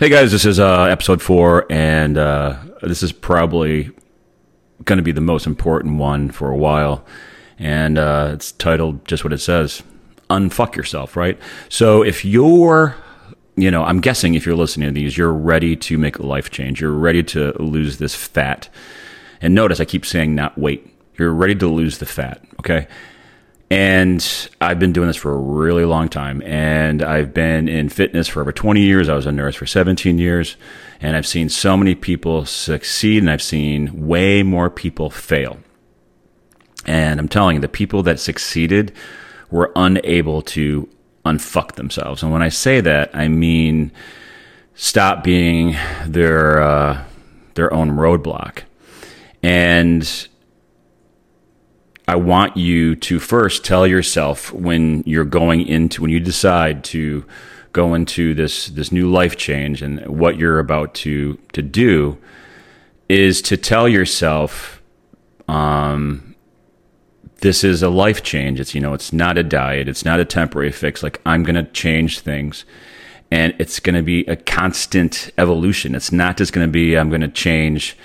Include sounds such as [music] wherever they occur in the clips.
Hey guys, this is uh, episode four, and uh, this is probably going to be the most important one for a while. And uh, it's titled just what it says Unfuck Yourself, right? So if you're, you know, I'm guessing if you're listening to these, you're ready to make a life change. You're ready to lose this fat. And notice I keep saying not weight. You're ready to lose the fat, okay? And I've been doing this for a really long time. And I've been in fitness for over 20 years. I was a nurse for 17 years. And I've seen so many people succeed, and I've seen way more people fail. And I'm telling you, the people that succeeded were unable to unfuck themselves. And when I say that, I mean stop being their uh, their own roadblock. And I want you to first tell yourself when you're going into when you decide to go into this this new life change and what you're about to to do is to tell yourself um this is a life change. It's you know it's not a diet. It's not a temporary fix. Like i'm going to change things. And it's going to be a constant evolution. It's not just going to be i'm going to change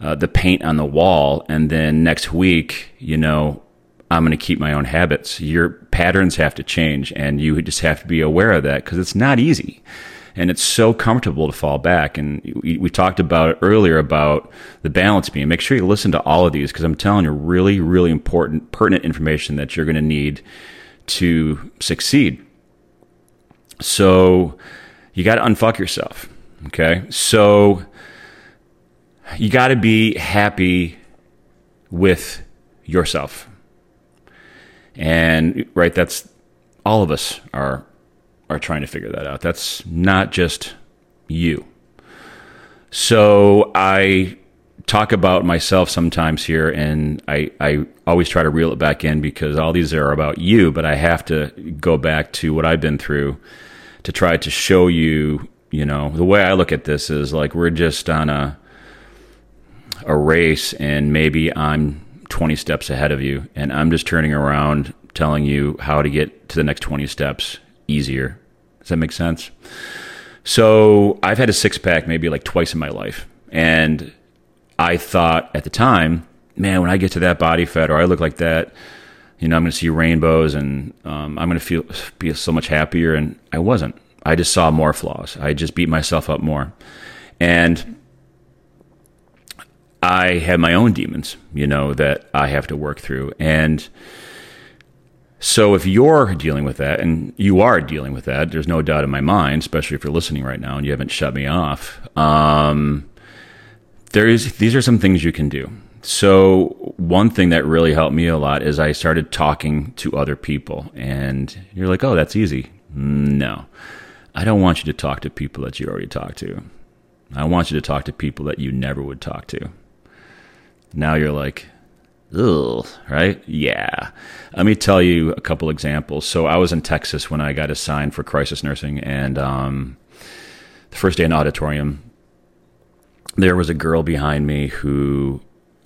uh, the paint on the wall, and then next week, you know, I'm going to keep my own habits. Your patterns have to change, and you just have to be aware of that because it's not easy. And it's so comfortable to fall back. And we, we talked about it earlier about the balance beam. Make sure you listen to all of these because I'm telling you really, really important, pertinent information that you're going to need to succeed. So you got to unfuck yourself. Okay. So you got to be happy with yourself. And right, that's all of us are are trying to figure that out. That's not just you. So I talk about myself sometimes here and I, I always try to reel it back in because all these are about you, but I have to go back to what I've been through to try to show you, you know, the way I look at this is like we're just on a a race and maybe I'm 20 steps ahead of you and I'm just turning around telling you how to get to the next 20 steps easier. Does that make sense? So I've had a six pack maybe like twice in my life. And I thought at the time, man, when I get to that body fat or I look like that, you know, I'm going to see rainbows and um, I'm going to feel be so much happier. And I wasn't. I just saw more flaws. I just beat myself up more. And I have my own demons, you know, that I have to work through. And so if you're dealing with that, and you are dealing with that, there's no doubt in my mind, especially if you're listening right now and you haven't shut me off. Um, there is these are some things you can do. So one thing that really helped me a lot is I started talking to other people, and you're like, "Oh, that's easy." No, I don't want you to talk to people that you already talked to. I want you to talk to people that you never would talk to. Now you're like, ugh, right? Yeah. Let me tell you a couple examples. So I was in Texas when I got assigned for crisis nursing, and um, the first day in auditorium, there was a girl behind me who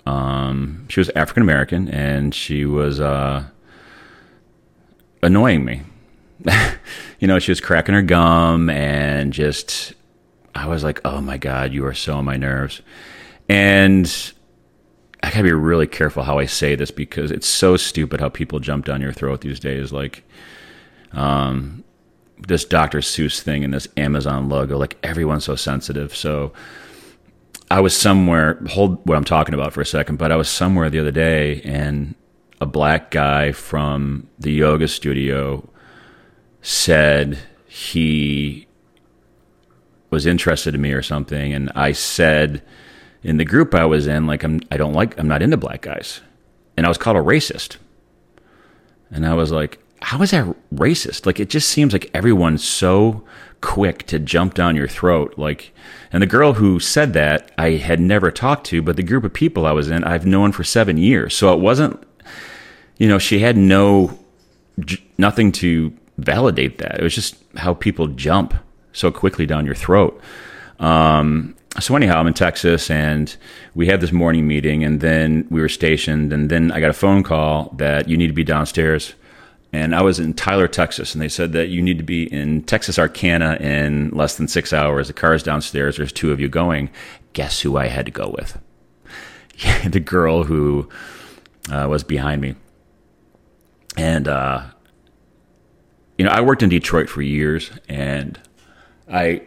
um, she was African American, and she was uh, annoying me. [laughs] you know, she was cracking her gum, and just I was like, "Oh my god, you are so on my nerves," and I gotta be really careful how I say this because it's so stupid how people jump down your throat these days. Like, um, this Dr. Seuss thing and this Amazon logo, like everyone's so sensitive. So I was somewhere, hold what I'm talking about for a second, but I was somewhere the other day and a black guy from the yoga studio said he was interested in me or something. And I said, in the group I was in, like I'm, I don't like, I'm not into black guys, and I was called a racist, and I was like, how is that racist? Like it just seems like everyone's so quick to jump down your throat, like. And the girl who said that I had never talked to, but the group of people I was in, I've known for seven years, so it wasn't, you know, she had no, nothing to validate that. It was just how people jump so quickly down your throat. Um, so anyhow, I'm in Texas and we had this morning meeting and then we were stationed and then I got a phone call that you need to be downstairs and I was in Tyler, Texas, and they said that you need to be in Texarkana in less than six hours. The car's downstairs. There's two of you going. Guess who I had to go with? [laughs] the girl who uh, was behind me, and uh, you know, I worked in Detroit for years, and I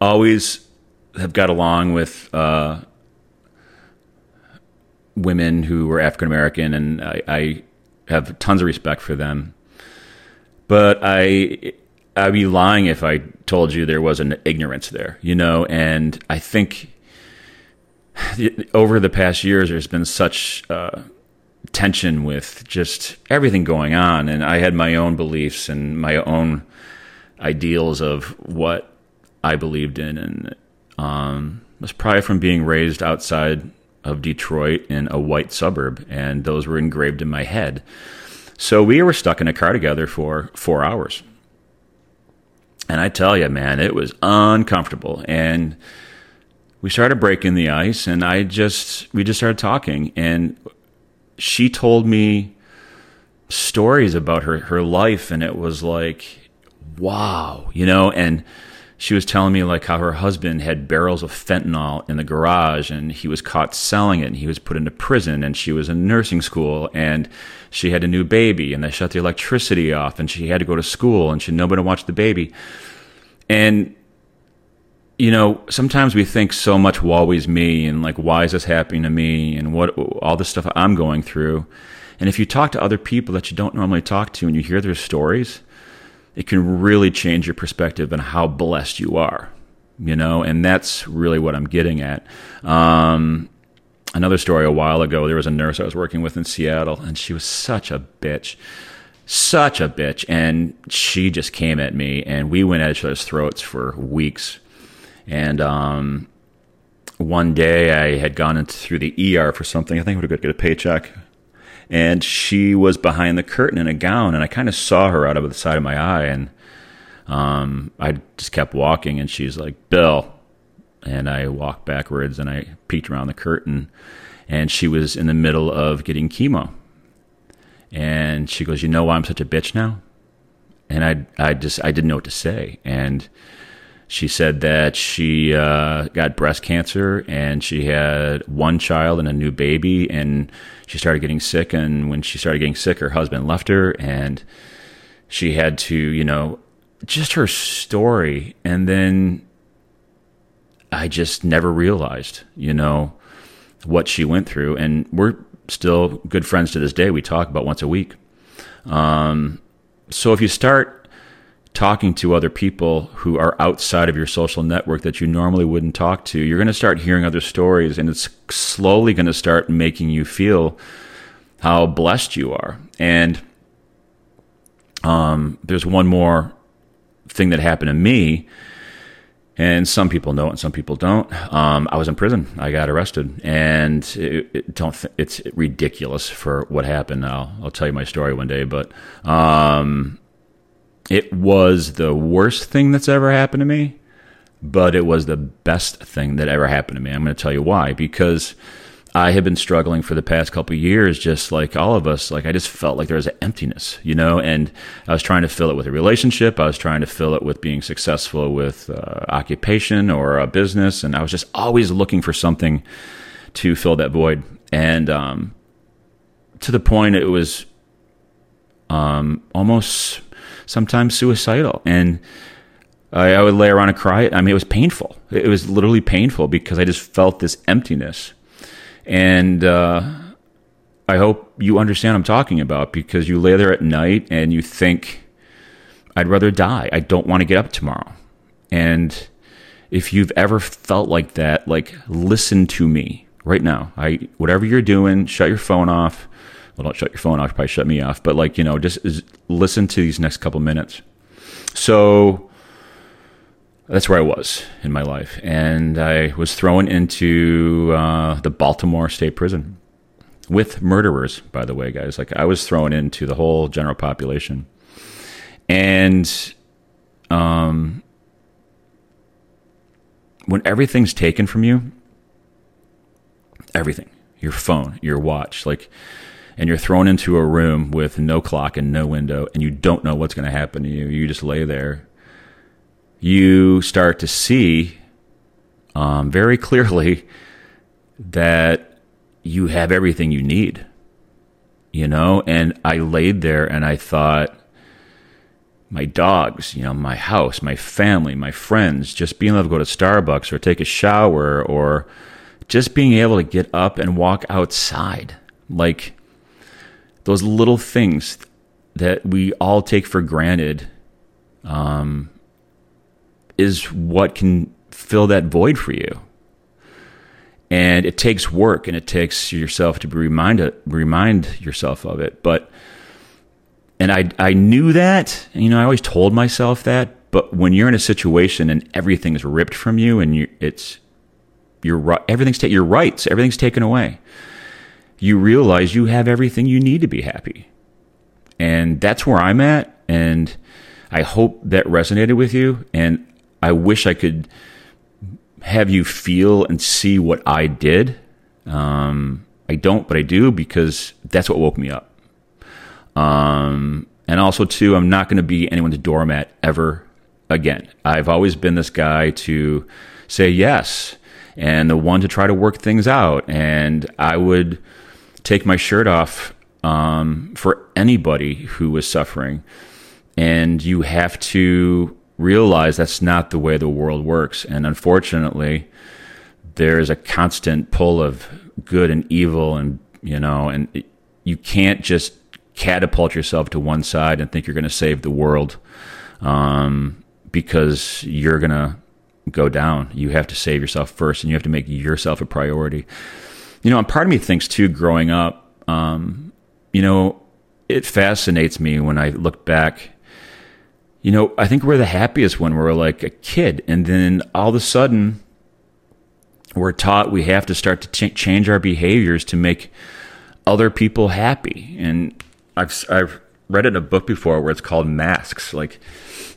always have got along with uh, women who were African American, and I, I, have tons of respect for them. But I, I'd be lying if I told you there was an ignorance there, you know. And I think [sighs] over the past years, there's been such uh, tension with just everything going on, and I had my own beliefs and my own ideals of what I believed in, and um, was probably from being raised outside of Detroit in a white suburb, and those were engraved in my head. So we were stuck in a car together for four hours. And I tell you, man, it was uncomfortable. And we started breaking the ice, and I just, we just started talking. And she told me stories about her, her life, and it was like, wow, you know, and she was telling me like how her husband had barrels of fentanyl in the garage and he was caught selling it and he was put into prison and she was in nursing school and she had a new baby and they shut the electricity off and she had to go to school and she had nobody to watch the baby. And you know sometimes we think so much woe is me and like why is this happening to me? and what all the stuff i'm going through. And if you talk to other people that you don't normally talk to and you hear their stories it can really change your perspective and how blessed you are, you know, and that's really what I'm getting at. Um, another story a while ago, there was a nurse I was working with in Seattle, and she was such a bitch. Such a bitch. And she just came at me, and we went at each other's throats for weeks. And um, one day I had gone into, through the ER for something. I think I would have got to get a paycheck and she was behind the curtain in a gown, and I kind of saw her out of the side of my eye, and um, I just kept walking, and she's like, "Bill," and I walked backwards, and I peeked around the curtain, and she was in the middle of getting chemo, and she goes, "You know why I'm such a bitch now?" And I, I just, I didn't know what to say, and she said that she uh, got breast cancer and she had one child and a new baby, and she started getting sick. And when she started getting sick, her husband left her, and she had to, you know, just her story. And then I just never realized, you know, what she went through. And we're still good friends to this day. We talk about once a week. Um, so if you start talking to other people who are outside of your social network that you normally wouldn't talk to, you're going to start hearing other stories and it's slowly going to start making you feel how blessed you are. And um, there's one more thing that happened to me, and some people know it and some people don't. Um, I was in prison. I got arrested, and it, it don't th- it's ridiculous for what happened. I'll I'll tell you my story one day, but um, it was the worst thing that's ever happened to me, but it was the best thing that ever happened to me. I'm going to tell you why. Because I have been struggling for the past couple years, just like all of us. Like I just felt like there was an emptiness, you know, and I was trying to fill it with a relationship. I was trying to fill it with being successful with uh, occupation or a business, and I was just always looking for something to fill that void. And um, to the point, it was um, almost sometimes suicidal. And I, I would lay around and cry. I mean, it was painful. It was literally painful because I just felt this emptiness. And uh, I hope you understand what I'm talking about because you lay there at night and you think, I'd rather die. I don't want to get up tomorrow. And if you've ever felt like that, like listen to me right now. I whatever you're doing, shut your phone off well, don't shut your phone off, probably shut me off, but like, you know, just listen to these next couple minutes. So that's where I was in my life. And I was thrown into uh, the Baltimore State Prison with murderers, by the way, guys. Like, I was thrown into the whole general population. And um, when everything's taken from you, everything, your phone, your watch, like, and you're thrown into a room with no clock and no window and you don't know what's going to happen to you. You just lay there. You start to see um, very clearly that you have everything you need, you know? And I laid there and I thought, my dogs, you know, my house, my family, my friends, just being able to go to Starbucks or take a shower or just being able to get up and walk outside. Like those little things that we all take for granted um, is what can fill that void for you. And it takes work and it takes yourself to be remind yourself of it. But and I I knew that. You know, I always told myself that. But when you're in a situation and everything is ripped from you, and you, it's your everything's ta- your rights, everything's taken away, you realize you have everything you need to be happy, and that's where I'm at. And I hope that resonated with you. And I wish I could have you feel and see what I did. Um, I don't, but I do because that's what woke me up. Um, and also, too, I'm not going to be anyone's doormat ever again. I've always been this guy to say yes and the one to try to work things out. And I would take my shirt off um, for anybody who was suffering. And you have to realize that's not the way the world works. And unfortunately, there's a constant pull of good and evil, and you know, and you can't just catapult yourself to one side and think you're going to save the world um, because you're going to go down. You have to save yourself first and you have to make yourself a priority. You know, and part of me thinks too, growing up, um, you know, it fascinates me when I look back. You know, I think we're the happiest when we're like a kid, and then all of a sudden, we're taught we have to start to ch- change our behaviors to make other people happy. And I've I've read in a book before where it's called masks. Like,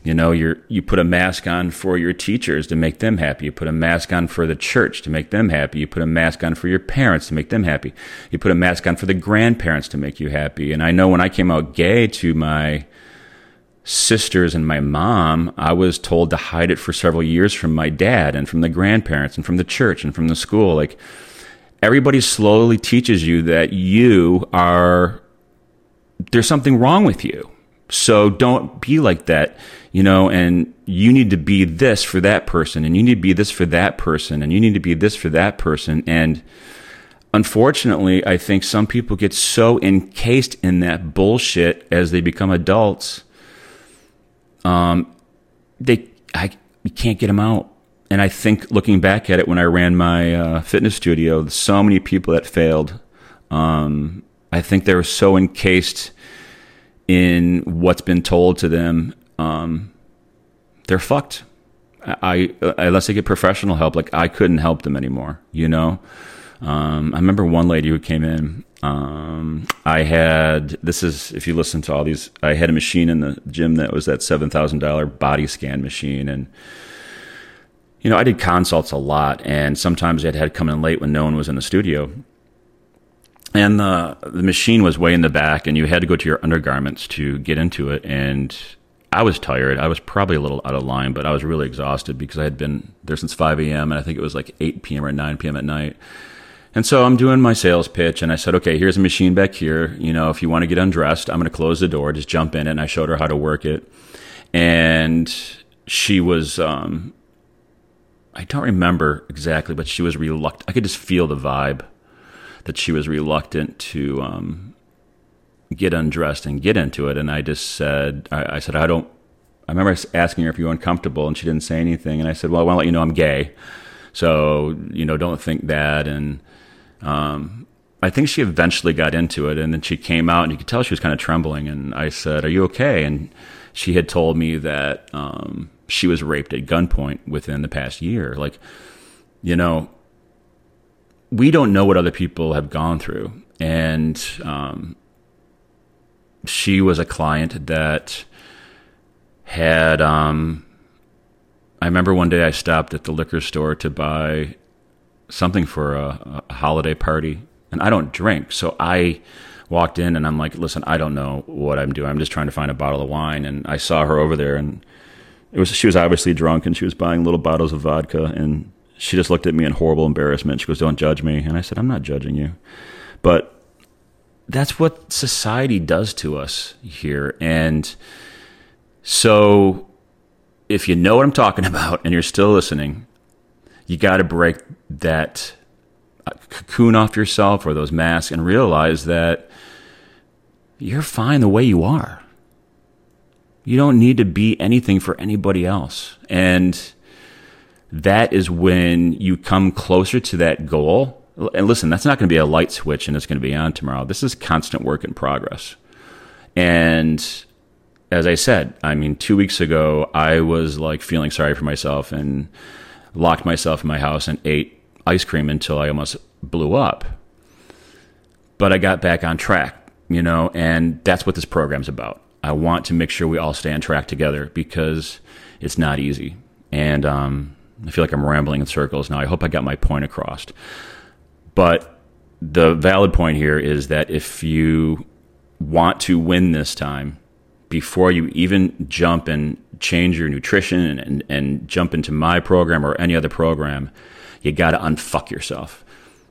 you know, you you put a mask on for your teachers to make them happy. You put a mask on for the church to make them happy. You put a mask on for your parents to make them happy. You put a mask on for the grandparents to make you happy. And I know when I came out gay to my sisters and my mom, I was told to hide it for several years from my dad and from the grandparents and from the church and from the school. Like everybody slowly teaches you that you are there's something wrong with you. So don't be like that, you know, and you need to be this for that person, and you need to be this for that person, and you need to be this for that person. And unfortunately, I think some people get so encased in that bullshit as they become adults. Um, they, I, you can't get them out. And I think looking back at it when I ran my uh, fitness studio, so many people that failed. Um, I think they were so encased in what's been told to them. Um, they're fucked. I, I, unless they get professional help, like I couldn't help them anymore. You know, um, I remember one lady who came in. Um, I had this is if you listen to all these, I had a machine in the gym that was that seven thousand dollar body scan machine, and you know I did consults a lot, and sometimes I'd had come in late when no one was in the studio and the the machine was way in the back, and you had to go to your undergarments to get into it. And I was tired. I was probably a little out of line, but I was really exhausted because I had been there since 5 a.m. and I think it was like 8 p.m. or 9 p.m. at night. And so I'm doing my sales pitch, and I said, "Okay, here's a machine back here. You know, if you want to get undressed, I'm going to close the door. Just jump in it." And I showed her how to work it, and she was. Um, I don't remember exactly, but she was reluctant. I could just feel the vibe that she was reluctant to um, get undressed and get into it. And I just said, I, I, said, I don't. I remember asking her if you were uncomfortable, and she didn't say anything. And I said, Well, I want to let you know I'm gay, so you know, don't think that. And um, I think she eventually got into it, and then she came out, and you could tell she was kind of trembling. And I said, "Are you okay?" And she had told me that um, she was raped at gunpoint within the past year. Like, you know, we don't know what other people have gone through. And um, she was a client that had. Um, I remember one day I stopped at the liquor store to buy something for a, a holiday party, and I don't drink, so I walked in and I'm like, listen, I don't know what I'm doing. I'm just trying to find a bottle of wine. And I saw her over there and it was, she was obviously drunk and she was buying little bottles of vodka and she just looked at me in horrible embarrassment. She goes, don't judge me. And I said, I'm not judging you. But that's what society does to us here. And so if you know what I'm talking [laughs] about and you're still listening, you got to break that uh, cocoon off yourself or those masks and realize that you're fine the way you are. You don't need to be anything for anybody else. And that is when you come closer to that goal. And listen, that's not going to be a light switch and it's going to be on tomorrow. This is constant work in progress. And as I said, I mean, two weeks ago, I was like feeling sorry for myself and locked myself in my house and ate ice cream until I almost blew up. But I got back on track, you know, and that's what this program's about. I want to make sure we all stay on track together because it's not easy. And um, I feel like I'm rambling in circles now. I hope I got my point across. But the valid point here is that if you want to win this time, before you even jump and change your nutrition and, and, jump into my program or any other program, you got to unfuck yourself.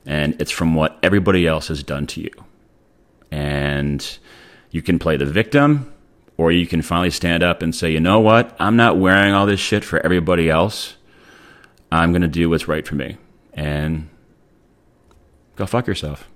And it's from what everybody else has done to you. And you can play the victim, or you can finally stand up and say, you know what? I'm not wearing all this shit for everybody else. I'm going to do what's right for me. And go fuck yourself.